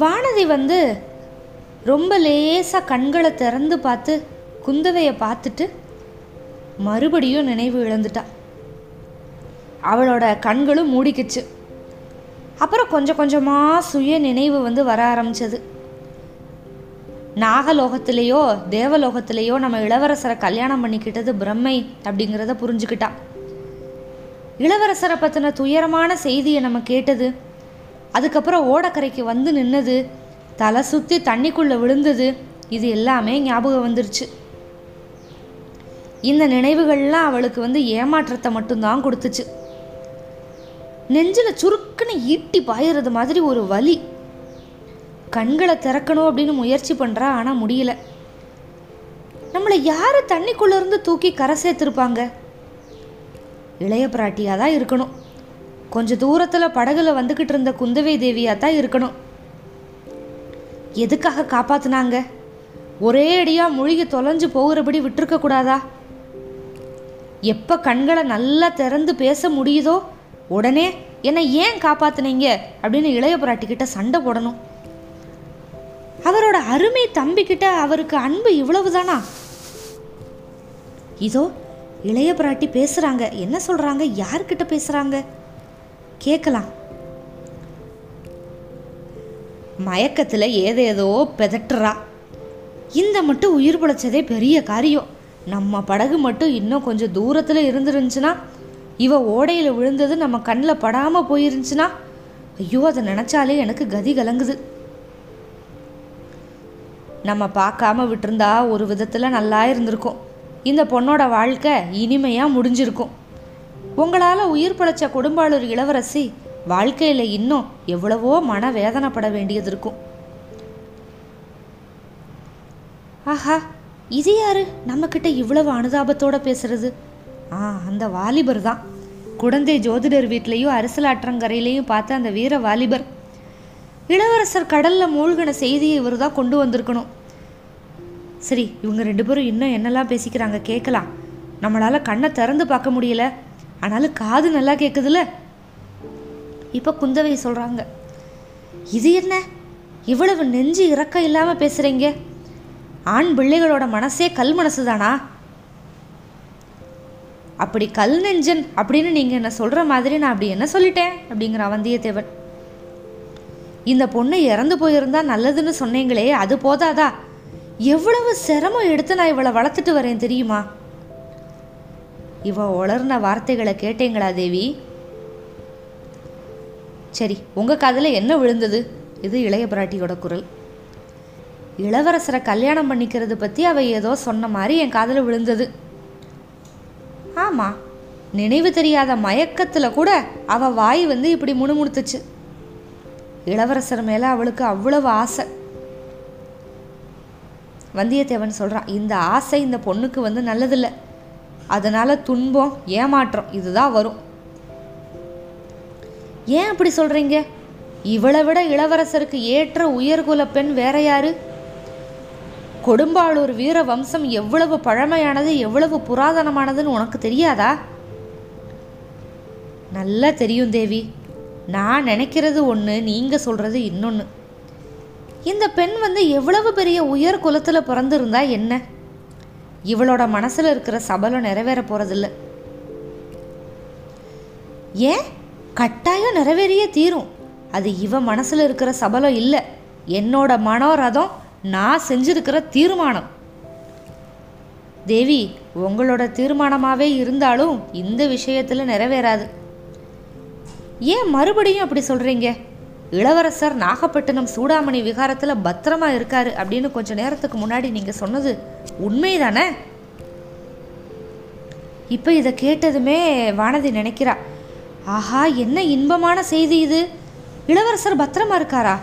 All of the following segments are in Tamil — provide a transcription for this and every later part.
வானதி வந்து ரொம்ப லேசாக கண்களை திறந்து பார்த்து குந்தவையை பார்த்துட்டு மறுபடியும் நினைவு இழந்துட்டா. அவளோட கண்களும் மூடிக்குச்சு. அப்புறம் கொஞ்சம் கொஞ்சமாக சுய நினைவு வந்து வர ஆரம்பிச்சது. நாகலோகத்திலேயோ தேவலோகத்திலேயோ நம்ம இளவரசரை கல்யாணம் பண்ணிக்கிட்டது பிரம்மை அப்படிங்கிறத புரிஞ்சுக்கிட்டா. இளவரசரை பற்றின துயரமான செய்தியை நம்ம கேட்டது அதுக்கப்புறம் ஓடக்கரைக்கு வந்து நின்னது தலை சுற்றி தண்ணிக்குள்ளே விழுந்தது இது எல்லாமே ஞாபகம் வந்துருச்சு. இந்த நினைவுகள்லாம் அவளுக்கு வந்து ஏமாற்றத்தை மட்டும்தான் கொடுத்துச்சு. நெஞ்சில் சுருக்குன்னு ஈட்டி பாயிறது மாதிரி ஒரு வலி. கண்களை திறக்கணும் அப்படின்னு முயற்சி பண்ணுறா ஆனால் முடியல. நம்மளை யார் தண்ணிக்குள்ளேருந்து தூக்கி கரை சேர்த்துருப்பாங்க? இளைய பிராட்டியாக தான் இருக்கணும். கொஞ்சம் தூரத்தில் படகுல வந்துக்கிட்டு இருந்த குந்தவை தேவியாக தான் இருக்கணும். எதுக்காக காப்பாத்துனாங்க? ஒரே அடியாக மூழ்கி தொலைஞ்சு போகிறபடி விட்டுருக்க கூடாதா? எப்போ கண்களை நல்லா திறந்து பேச முடியுதோ உடனே என்னை ஏன் காப்பாத்தினீங்க? அப்படின்னு இளைய பிராட்டிக்கிட்ட சண்டை போடணும். அவரோட அருமை தம்பிக்கிட்ட அவருக்கு அன்பு இவ்வளவுதானா? இதோ இளைய பிராட்டி பேசுறாங்க. என்ன சொல்றாங்க? யார்கிட்ட பேசுறாங்க? கேட்கலாம். மயக்கத்தில் ஏதேதோ பெதட்டுறா. இந்த மட்டும் உயிர் பிழைச்சதே பெரிய காரியம். நம்ம படகு மட்டும் இன்னும் கொஞ்சம் தூரத்தில் இருந்துருந்துச்சுன்னா இவ ஓடையில் விழுந்தது நம்ம கண்ணில் படாமல் போயிருந்துச்சுன்னா ஐயோ அதை நினச்சாலே எனக்கு கதி கலங்குது. நம்ம பார்க்காம விட்டுருந்தா ஒரு விதத்தில் நல்லா இருந்திருக்கும். இந்த பொண்ணோட வாழ்க்கை இனிமையாக முடிஞ்சிருக்கும். உங்களால் உயிர் பிழைச்ச கொடும்பாளூர் இளவரசி வாழ்க்கையில் இன்னும் எவ்வளவோ மன வேதனைப்பட வேண்டியது இருக்கும். ஆஹா இது யாரு? நம்மக்கிட்ட இவ்வளவு அனுதாபத்தோட பேசுறது? ஆ அந்த வாலிபர் தான். குழந்தை ஜோதிடர் வீட்லேயும் அரசலாற்றங்கரையிலையும் பார்த்த அந்த வீர வாலிபர். இளவரசர் கடல்ல மூழ்கின செய்தியை இவர் தான் கொண்டு வந்திருக்கணும். சரி இவங்க ரெண்டு பேரும் இன்னும் என்னெல்லாம் பேசிக்கிறாங்க கேட்கலாம் நம்மளால கண்ணை திறந்து பார்க்க முடியல. ஆனாலும் காது நல்லா கேட்குதுல்ல இப்போ குந்தவை சொல்கிறாங்க இது என்ன? இவ்வளவு நெஞ்சு இறக்கம் இல்லாமல் பேசுகிறீங்க ஆண் பிள்ளைகளோட மனசே கல் மனசு தானா அப்படி கல் நெஞ்சன் அப்படின்னு நீங்கள் என்ன சொல்கிற மாதிரி நான் அப்படி என்ன சொல்லிட்டேன்? அப்படிங்கிற வந்தியத்தேவன் இந்த பொண்ணு இறந்து போயிருந்தா நல்லதுன்னு சொன்னீங்களே அது போதாதா? எவ்வளவு சிரமம் எடுத்து நான் இவளை வளர்த்துட்டு வரேன் தெரியுமா? இவ உளர்ன வார்த்தைகளை கேட்டீங்களா தேவி? சரி உங்கள் காதில் என்ன விழுந்தது? இது இளைய பிராட்டியோட குரல். இளவரசரை கல்யாணம் பண்ணிக்கிறது பற்றி அவள் ஏதோ சொன்ன மாதிரி என் காதில் விழுந்தது. ஆமாம் நினைவு தெரியாத மயக்கத்தில் கூட அவள் வாய் வந்து இப்படி முணுமுணுத்துச்சு. இளவரசர் மேலே அவளுக்கு அவ்வளவு ஆசை. வந்தியத்தேவன் சொல்கிறான் இந்த ஆசை இந்த பொண்ணுக்கு வந்து நல்லதில்லை. அதனால துன்பம் ஏமாற்றம் இதுதான் வரும். ஏன் அப்படி சொல்றீங்க? இவளை விட இளவரசருக்கு ஏற்ற உயர்குல பெண் வேற யாரு? கொடும்பாளூர் வீர வம்சம் எவ்வளவு பழமையானது எவ்வளவு புராதனமானதுன்னு உனக்கு தெரியாதா? நல்லா தெரியும் தேவி. நான் நினைக்கிறது ஒன்று நீங்கள் சொல்கிறது இன்னொன்று இந்த பெண் வந்து எவ்வளவு பெரிய உயர் குலத்தில் பிறந்திருந்தா என்ன? இவளோட மனசில் இருக்கிற சபலம் நிறைவேற போகிறதில்ல ஏன்? கட்டாயம் நிறைவேறியே தீரும். அது இவ மனசில் இருக்கிற சபலம் இல்லை. என்னோட மனோரதம் நான் செஞ்சிருக்கிற தீர்மானம். தேவி உங்களோட தீர்மானமாகவே இருந்தாலும் இந்த விஷயத்தில் நிறைவேறாது. ஏன் மறுபடியும் அப்படி சொல்கிறீங்க இளவரசர் நாகப்பட்டினம் சூடாமணி விகாரத்தில் பத்திரமா இருக்காரு அப்படின்னு கொஞ்ச நேரத்துக்கு முன்னாடி நீங்க சொன்னது உண்மைதானே? இப்போ இதை கேட்டதுமே வானதி நினைக்கிறா ஆஹா என்ன இன்பமான செய்தி இது? இளவரசர் பத்திரமா இருக்காரா?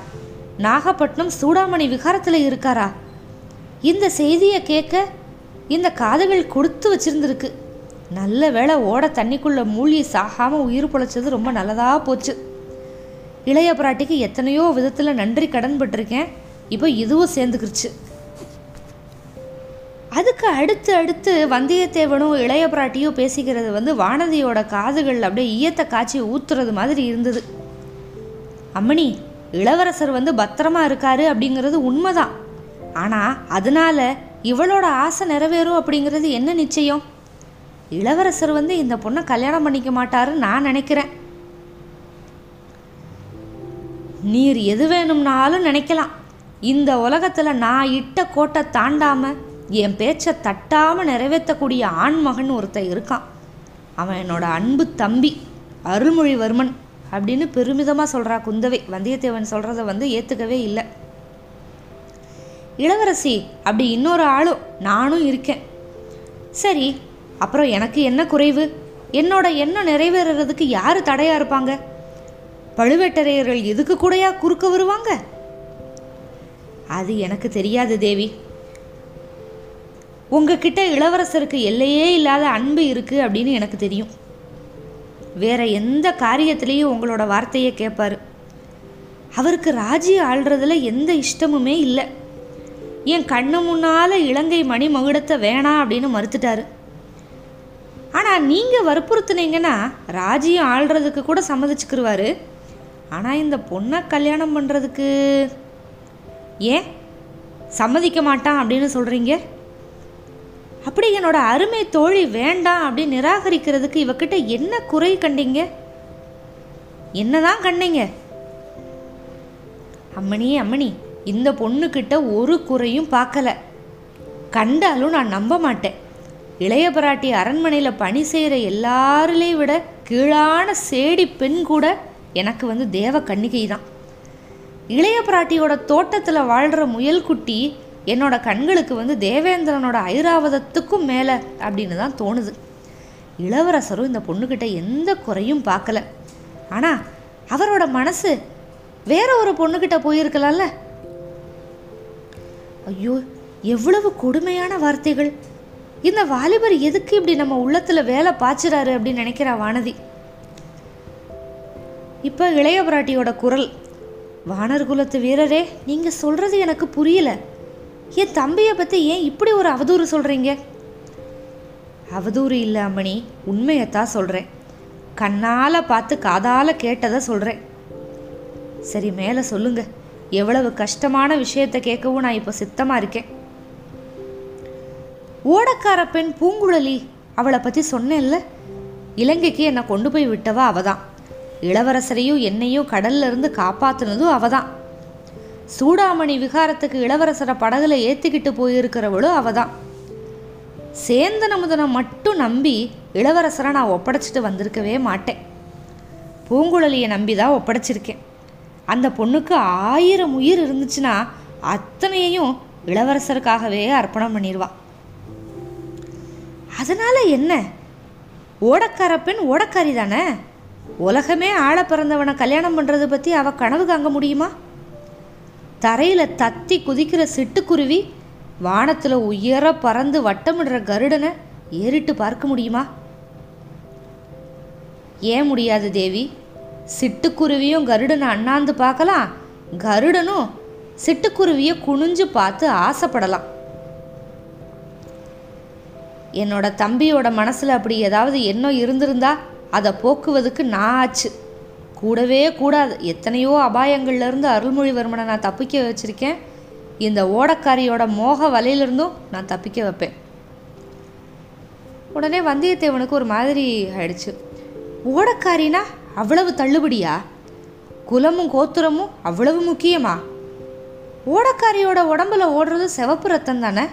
நாகப்பட்டினம் சூடாமணி விகாரத்தில் இருக்காரா? இந்த செய்தியை கேட்க இந்த காதுகள் கொடுத்து வச்சிருந்துருக்கு. நல்ல வேளை ஓட தண்ணிக்குள்ளே மூழ்கி சாகாமல் உயிர் பொழைச்சது ரொம்ப நல்லதாக போச்சு. இளைய பிராட்டிக்கு எத்தனையோ விதத்தில் நன்றி கடன் பட்டிருக்கேன். இப்போ இதுவும் சேர்ந்துக்கிருச்சு. அதுக்கு அடுத்து அடுத்து வந்தியத்தேவனும் இளைய பிராட்டியும் பேசிக்கிறது வந்து வானதியோட காதுகள் அப்படியே ஈயத்தை காய்ச்சி ஊத்துறது மாதிரி இருந்தது. அம்மணி இளவரசர் வந்து பத்திரமா இருக்காரு அப்படிங்கிறது உண்மைதான். ஆனால் அதனால இவளோட ஆசை நிறைவேறும் அப்படிங்கிறது என்ன நிச்சயம்? இளவரசர் வந்து இந்த பொண்ணை கல்யாணம் பண்ணிக்க மாட்டாருன்னு நான் நினைக்கிறேன். நீர் எது வேணும்னாலும் நினைக்கலாம். இந்த உலகத்தில் நான் இட்ட கோட்டை தாண்டாமல் என் பேச்சை தட்டாமல் நிறைவேற்றக்கூடிய ஆண்மகன் ஒருத்தன் இருக்கான். அவன் என்னோட அன்பு தம்பி அருள்மொழிவர்மன் அப்படின்னு பெருமிதமாக சொல்கிறா குந்தவை. வந்தியத்தேவன் சொல்கிறத வந்து ஏற்றுக்கவே இல்லை. இளவரசி அப்படி இன்னொரு ஆளும் நானும் இருக்கேன். சரி அப்புறம் எனக்கு என்ன குறைவு? என்னோட எண்ணம் நிறைவேறதுக்கு யார் தடையாக இருப்பாங்க? பழுவேட்டரையர்கள் எதுக்கு கூடயா குறுக்க வருவாங்க? அது எனக்கு தெரியாது தேவி. உங்ககிட்ட இளவரசருக்கு எல்லையே இல்லாத அன்பு இருக்கு அப்படின்னு எனக்கு தெரியும். வேற எந்த காரியத்திலையும் உங்களோட வார்த்தையை கேட்பாரு அவருக்கு ராஜ்ய ஆள்றதுல எந்த இஷ்டமுமே இல்லை. என் கண்ணு முன்னால இலங்கை மணி மகுடத்தை வேணாம் அப்படின்னு மறுத்துட்டாரு. ஆனால் நீங்கள் வற்புறுத்துனீங்கன்னா ராஜ்யம் ஆள்றதுக்கு கூட சம்மதிச்சுக்கிருவாரு. ஆனால் இந்த பொண்ணை கல்யாணம் பண்ணுறதுக்கு ஏன் சம்மதிக்க மாட்டான் அப்படின்னு சொல்கிறீங்க அப்படி என்னோட அருமை தோழி வேண்டாம் அப்படின்னு நிராகரிக்கிறதுக்கு இவக்கிட்ட என்ன குறை கண்டீங்க? என்னதான் கண்டீங்க? அம்மணி அம்மணி இந்த பொண்ணுக்கிட்ட ஒரு குறையும் பார்க்கல. கண்டாலும் நான் நம்ப மாட்டேன். இளைய பிராட்டி அரண்மனையில் பணி செய்கிற எல்லாருலேயும் விட கீழான சேடி பெண் கூட எனக்கு வந்து தேவ கன்னிகை தான். இளைய பிராட்டியோட தோட்டத்தில் வாழ்கிற முயல் குட்டி என்னோட கண்களுக்கு வந்து தேவேந்திரனோட ஐராவதத்துக்கும் மேலே அப்படின்னு தான் தோணுது. இளவரசரும் இந்த பொண்ணுக்கிட்ட எந்த குறையும் பார்க்கல. ஆனால் அவரோட மனசு வேற ஒரு பொண்ணுக்கிட்ட போயிருக்கலாம்ல? ஐயோ எவ்வளவு கொடுமையான வார்த்தைகள். இந்த வாலிபர் எதுக்கு இப்படி நம்ம உள்ளத்தில் வேலை பாய்ச்சிறாரு அப்படின்னு நினைக்கிறா வானதி. இப்போ இளைய பிராட்டியோட குரல் வானர் குலத்து வீரரே நீங்கள் சொல்கிறது எனக்கு புரியல. என் தம்பியை பற்றி ஏன் இப்படி ஒரு அவதூறு சொல்கிறீங்க அவதூறு இல்லை அம்மணி உண்மையத்தான் சொல்கிறேன் கண்ணால் பார்த்து காதால் கேட்டதை சொல்கிறேன் சரி மேலே சொல்லுங்க. எவ்வளவு கஷ்டமான விஷயத்தை கேட்கவும் நான் இப்போ சித்தமாக இருக்கேன். ஓடக்கார பெண் பூங்குழலி அவளை பற்றி சொன்னேன்ல. இலங்கைக்கு என்னை கொண்டு போய் விட்டவா அவதான். இளவரசரையும் என்னையும் கடல்ல இருந்து காப்பாத்துனதும் அவ தான் சூடாமணி விகாரத்துக்கு இளவரசரை படகுல ஏற்றிக்கிட்டு போயிருக்கிறவளும் அவ தான் சேந்தன முதனை மட்டும் நம்பி இளவரசரை நான் ஒப்படைச்சிட்டு வந்திருக்கவே மாட்டேன். பூங்குழலியை நம்பி தான் ஒப்படைச்சிருக்கேன். அந்த பொண்ணுக்கு ஆயிரம் உயிர் இருந்துச்சுன்னா அத்தனையையும் இளவரசருக்காகவே அர்ப்பணம் பண்ணிடுவா அதனால என்ன? ஓடக்கார பெண் ஓடக்காரி தானே? உலகமே ஆள பிறந்தவனை கல்யாணம் பண்ணுறது பற்றி அவள் கனவு காங்க முடியுமா? தரையில் தத்தி குதிக்கிற சிட்டுக்குருவி வானத்தில் உயர பறந்து வட்டமிடுற கருடனை ஏறிட்டு பார்க்க முடியுமா? ஏன் முடியாது தேவி? சிட்டுக்குருவியும் கருடனை அண்ணாந்து பார்க்கலாம். கருடனும் சிட்டுக்குருவியை குனிஞ்சு பார்த்து ஆசைப்படலாம். என்னோட தம்பியோட மனசில் அப்படி ஏதாவது எண்ணம் இருந்திருந்தா அதை போக்குவதுக்கு நான் ஆச்சு. கூடவே கூடாது. எத்தனையோ அபாயங்கள்லேருந்து அருள்மொழிவர்மனை நான் தப்பிக்க வச்சுருக்கேன். இந்த ஓடக்காரியோட மோக வலையிலிருந்தும் நான் தப்பிக்க வைப்பேன். உடனே வந்தியத்தேவனுக்கு ஒரு மாதிரி ஆயிடுச்சு. ஓடக்காரினா அவ்வளவு தள்ளுபடியா? குலமும் கோத்திரமும் அவ்வளவு முக்கியமா? ஓடக்காரியோட உடம்புல ஓடுறது சிவப்பு ரத்தம் தானே?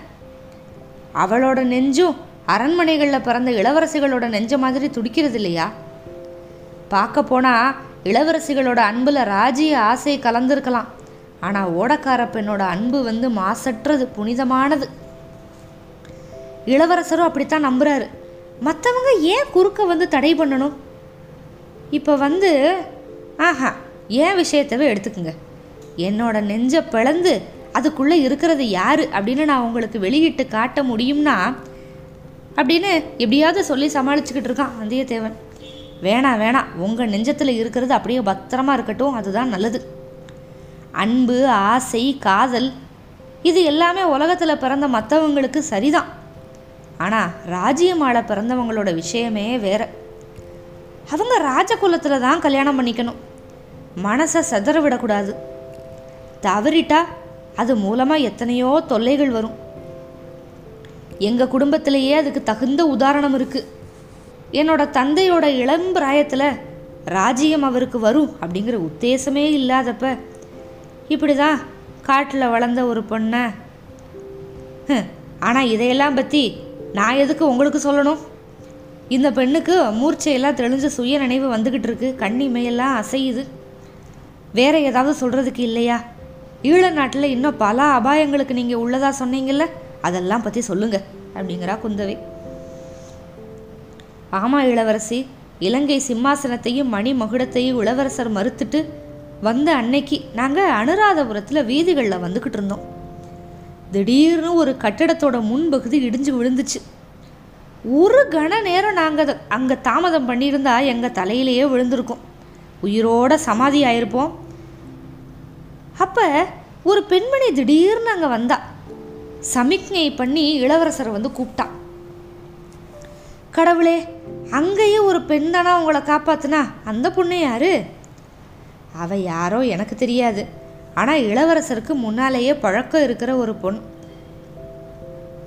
அவளோட நெஞ்சும் அரண்மனைகளில் பிறந்த இளவரசிகளோட நெஞ்ச மாதிரி துடிக்கிறது இல்லையா பார்க்க போனால் இளவரசிகளோட அன்பில் ராஜ்ய ஆசை கலந்திருக்கலாம். ஆனால் ஓடக்கார பெண்ணோட அன்பு வந்து மாசற்றது புனிதமானது. இளவரசரும் அப்படித்தான் நம்புறாரு. மற்றவங்க ஏன் குறுக்க வந்து தடை பண்ணணும்? இப்போ வந்து ஆஹா ஏன் விஷயத்தவே எடுத்துக்குங்க. என்னோட நெஞ்சை பிளந்து அதுக்குள்ளே இருக்கிறது யாரு அப்படின்னு நான் உங்களுக்கு வெளியிட்டு காட்ட முடியும்னா அப்படின்னு எப்படியாவது சொல்லி சமாளிச்சுக்கிட்டு இருக்கான் வந்தியத்தேவன். வேணாம் வேணாம். உங்கள் நெஞ்சத்தில் இருக்கிறது அப்படியே பத்திரமா இருக்கட்டும். அதுதான் நல்லது. அன்பு ஆசை காதல் இது எல்லாமே உலகத்தில் பிறந்த மற்றவங்களுக்கு சரிதான். ஆனால் ராஜ்யமால பிறந்தவங்களோட விஷயமே வேற. அவங்க ராஜகுலத்தில் தான் கல்யாணம் பண்ணிக்கணும். மனசை செதற விடக்கூடாது. தவறிட்டா அது மூலமாக எத்தனையோ தொல்லைகள் வரும். எங்கள் குடும்பத்திலேயே அதுக்கு தகுந்த உதாரணம் இருக்குது என்னோட தந்தையோட இளம் பிராயத்தில் ராஜ்யம் அவருக்கு வரும் அப்படிங்கிற உத்தேசமே இல்லாதப்ப இப்படி தான் காட்டில் வளர்ந்த ஒரு பொண்ணை. ஆனால் இதையெல்லாம் பற்றி நான் எதுக்கு உங்களுக்கு சொல்லணும்? இந்த பெண்ணுக்கு மூர்ச்சையெல்லாம் தெளிஞ்ச சுய நினைவு வந்துக்கிட்டு இருக்கு. கண்ணிமையெல்லாம் அசையுது. வேற ஏதாவது சொல்கிறதுக்கு இல்லையா? ஈழ நாட்டில் இன்னும் பல அபாயங்களுக்கு நீங்கள் உள்ளதாக சொன்னீங்கல்ல? அதெல்லாம் பற்றி சொல்லுங்க அப்படிங்கிறா குந்தவை. ஆமா இளவரசி இலங்கை சிம்மாசனத்தையும் மணி மகுடத்தையும் இளவரசர் மறுத்துட்டு வந்த அன்னைக்கு நாங்கள் அனுராதபுரத்தில் வீதிகளில் வந்துக்கிட்டு இருந்தோம். திடீர்னு ஒரு கட்டிடத்தோட முன்பகுதி இடிஞ்சு விழுந்துச்சு. ஒரு கண நேரம் நாங்கள் அங்கே தாமதம் பண்ணியிருந்தா எங்கள் தலையிலேயே விழுந்திருக்கோம். உயிரோட சமாதி ஆயிருப்போம். அப்போ ஒரு பெண்மணி திடீர்னு அங்கே வந்தா. சமிக்ஞை பண்ணி இளவரசரை வந்து கூப்பிட்டா. கடவுளே அங்கேயே ஒரு பெண் தானா உங்களை காப்பாத்துனா? அந்த பொண்ணு யாரு? அவ யாரோ எனக்கு தெரியாது. ஆனால் இளவரசருக்கு முன்னாலேயே பழக்கம் இருக்கிற ஒரு பொண்.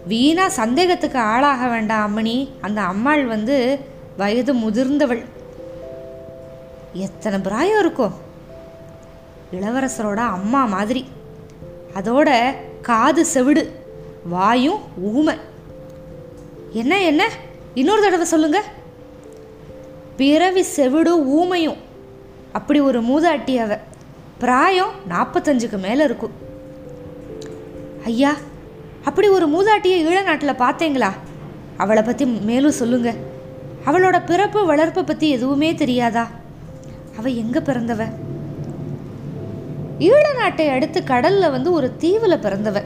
வீணா சந்தேகத்துக்கு ஆளாக வேண்டாம் அம்மணி. அந்த அம்மாள் வந்து வயது முதிர்ந்தவள். எத்தனை பிராயம் இருக்கும்? இளவரசரோட அம்மா மாதிரி. அதோட காது செவிடு. வாயும் ஊமை. என்ன என்ன? இன்னொரு தடவை சொல்லுங்க. பிறவி செவிடு ஊமையும். அப்படி ஒரு மூதாட்டி அவ. பிராயம் நாற்பத்தஞ்சுக்கு மேலே இருக்கும் ஐயா அப்படி ஒரு மூதாட்டியை ஈழ நாட்டில் பார்த்தீங்களா? அவளை பற்றி மேலும் சொல்லுங்க. அவளோட பிறப்பு வளர்ப்பை பற்றி எதுவுமே தெரியாதா? அவ எங்கே பிறந்தவ? ஈழ நாட்டை அடுத்து கடலில் வந்து ஒரு தீவில் பிறந்தவ.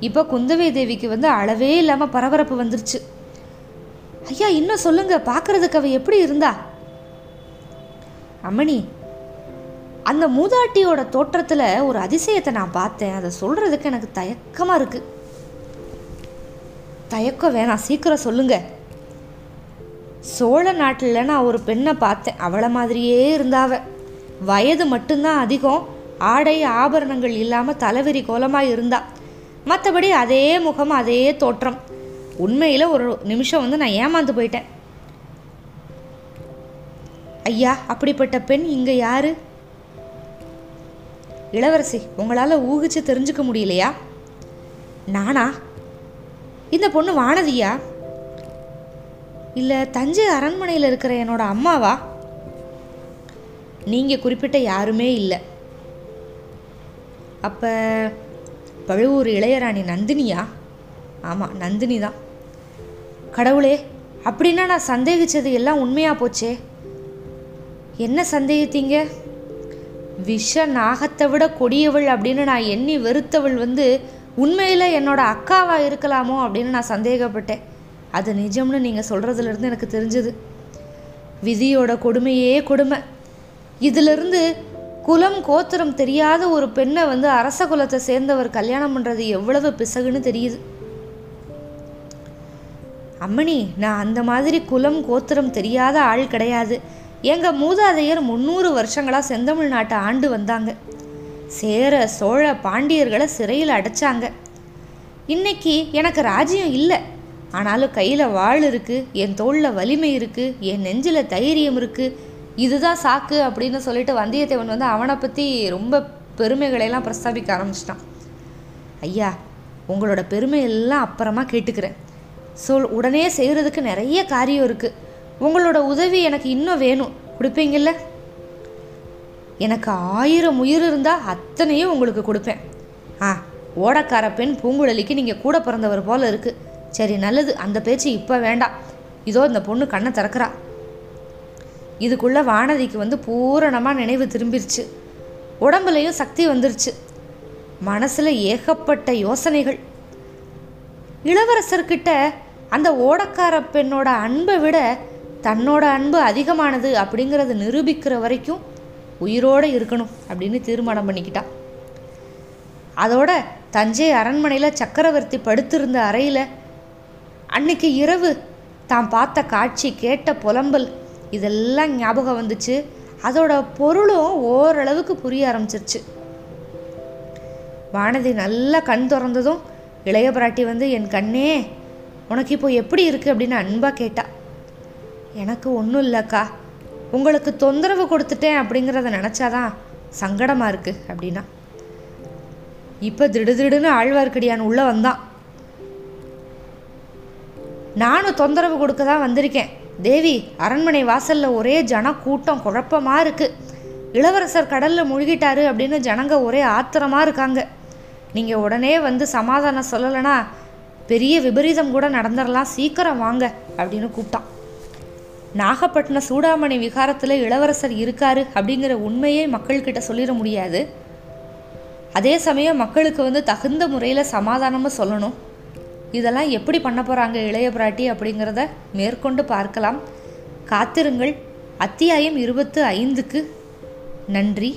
இப்போ குந்தவை தேவிக்கு வந்து அளவே இல்லாமல் பரபரப்பு வந்துருச்சு. ஐயா இன்னும் சொல்லுங்க பார்க்கறதுக்கு அவ எப்படி இருந்தா? அம்மணி அந்த மூதாட்டியோட தோற்றத்தில் ஒரு அதிசயத்தை நான் பார்த்தேன். அதை சொல்கிறதுக்கு எனக்கு தயக்கமாக இருக்கு. தயக்கம் வேணாம் சீக்கிரம் சொல்லுங்க. சோழ நாட்டில் நான் ஒரு பெண்ணை பார்த்தேன். அவளை மாதிரியே இருந்தாவ வயது மட்டும்தான் அதிகம். ஆடை ஆபரணங்கள் இல்லாமல் தலைவிரி கோலமாக இருந்தாள் மற்றபடி அதே முகம் அதே தோற்றம். உண்மையில் ஒரு நிமிஷம் வந்து நான் ஏமாந்து போயிட்டேன். ஐயா அப்படிப்பட்ட பெண் இங்கே யாரு? இளவரசி உங்களால் ஊகிச்சு தெரிஞ்சுக்க முடியலையா? நானா? இந்த பொண்ணு வானதியா? இல்லை தஞ்சை அரண்மனையில் இருக்கிற என்னோட அம்மாவா? நீங்கள் குறிப்பிட்ட யாருமே இல்லை. அப்போ பழுவூர் இளையராணி நந்தினியா? ஆமாம் நந்தினி தான். கடவுளே அப்படின்னா நான் சந்தேகிச்சது எல்லாம் உண்மையாக போச்சே? என்ன சந்தேகித்தீங்க? விஷ நாகத்தை விட கொடியவள் அப்படின்னு நான் எண்ணி வெறுத்தவள் வந்து உண்மையில் என்னோட அக்காவாக இருக்கலாமோ அப்படின்னு நான் சந்தேகப்பட்டேன். அது நிஜம்னு நீங்கள் சொல்கிறதுலேருந்து எனக்கு தெரிஞ்சது. விதியோட கொடுமையே கொடுமை. இதிலிருந்து குலம் கோத்திரம் தெரியாத ஒரு பெண்ணை வந்து அரச குலத்தை சேர்ந்தவர் கல்யாணம் பண்ணுறது எவ்வளவு பிசகுன்னு தெரியுது. அம்மணி நான் அந்த மாதிரி குலம் கோத்திரம் தெரியாத ஆள் கிடையாது. எங்கள் மூதாதையர் முந்நூறு வருஷங்களாக செந்தமிழ்நாட்டை ஆண்டு வந்தாங்க. சேர சோழ பாண்டியர்களை சிறையில் அடைச்சாங்க. இன்னைக்கு எனக்கு ராஜ்யம் இல்லை. ஆனாலும் கையில் வாழ் இருக்குது என் தோளில் வலிமை இருக்குது என் நெஞ்சில் தைரியம் இருக்குது இதுதான் சாக்கு அப்படின்னு சொல்லிட்டு வந்தியத்தேவன் வந்து அவனை பற்றி ரொம்ப பெருமைகளையெல்லாம் பிரஸ்தாபிக்க ஆரம்பிச்சிட்டான். ஐயா உங்களோட பெருமையெல்லாம் அப்புறமா கேட்டுக்கிறேன். சொல் உடனே செய்கிறதுக்கு நிறைய காரியம் இருக்குது உங்களோட உதவி எனக்கு இன்னும் வேணும். கொடுப்பீங்கள்ல எனக்கு ஆயிரம் உயிர் இருந்தால் அத்தனையும் உங்களுக்கு கொடுப்பேன். ஆ ஓடக்கார பெண் பூங்குழலிக்கு நீங்கள் கூட பிறந்தவர் போல இருக்குது சரி நல்லது. அந்த பேச்சு இப்போ வேண்டாம். இதோ இந்த பொண்ணு கண்ணை திறக்கிறா. இதுக்குள்ளே வானதிக்கு வந்து பூரணமாக நினைவு திரும்பிருச்சு. உடம்புலையும் சக்தி வந்துருச்சு. மனசில் ஏகப்பட்ட யோசனைகள். இளவரசர்கிட்ட அந்த ஓடக்கார பெண்ணோட அன்பை விட தன்னோட அன்பு அதிகமானது அப்படிங்கிறத நிரூபிக்கிற வரைக்கும் உயிரோடு இருக்கணும் அப்படின்னு தீர்மானம் பண்ணிக்கிட்டான் அதோட தஞ்சை அரண்மனையில் சக்கரவர்த்தி படுத்திருந்த அறையில் அன்னைக்கு இரவு தான் பார்த்த காட்சி கேட்ட புலம்பல் இதெல்லாம் ஞாபகம் வந்துச்சு. அதோட பொருளும் ஓரளவுக்கு புரிய ஆரம்பிச்சிருச்சு. வானதி நல்லா கண் திறந்ததும் இளைய பிராட்டி வந்து என் கண்ணே உனக்கு இப்போ எப்படி இருக்குது அப்படின்னு அன்பாக கேட்டா. எனக்கு ஒன்றும் இல்லைக்கா. உங்களுக்கு தொந்தரவு கொடுத்துட்டேன் அப்படிங்கிறத நினச்சாதான் சங்கடமாக இருக்குது அப்படின்னா. இப்போ திடுதிடுன்னு ஆழ்வார்க்கடியான் உள்ளே வந்தான். நானும் தொந்தரவு கொடுக்க தான் வந்திருக்கேன். தேவி அரண்மனை வாசல்ல ஒரே ஜன கூட்டம் குழப்பமா இருக்கு. இளவரசர் கடல்ல முழுகிட்டாரு அப்படின்னு ஜனங்க ஒரே ஆத்திரமா இருக்காங்க. நீங்க உடனே வந்து சமாதானம் சொல்லலைன்னா பெரிய விபரீதம் கூட நடந்துடலாம் சீக்கிரம் வாங்க அப்படின்னு கூப்பிட்டான். நாகப்பட்டினம் சூடாமணி விகாரத்தில் இளவரசர் இருக்காரு அப்படிங்கிற உண்மையே மக்கள்கிட்ட சொல்லிட முடியாது. அதே சமயம் மக்களுக்கு வந்து தகுந்த முறையில் சமாதானமும் சொல்லணும். இதெல்லாம் எப்படி பண்ண போகிறாங்க இளைய பிராட்டி அப்படிங்கிறத மேற்கொண்டு பார்க்கலாம். காத்திருங்கள். அத்தியாயம் இருபத்து ஐந்துக்கு நன்றி.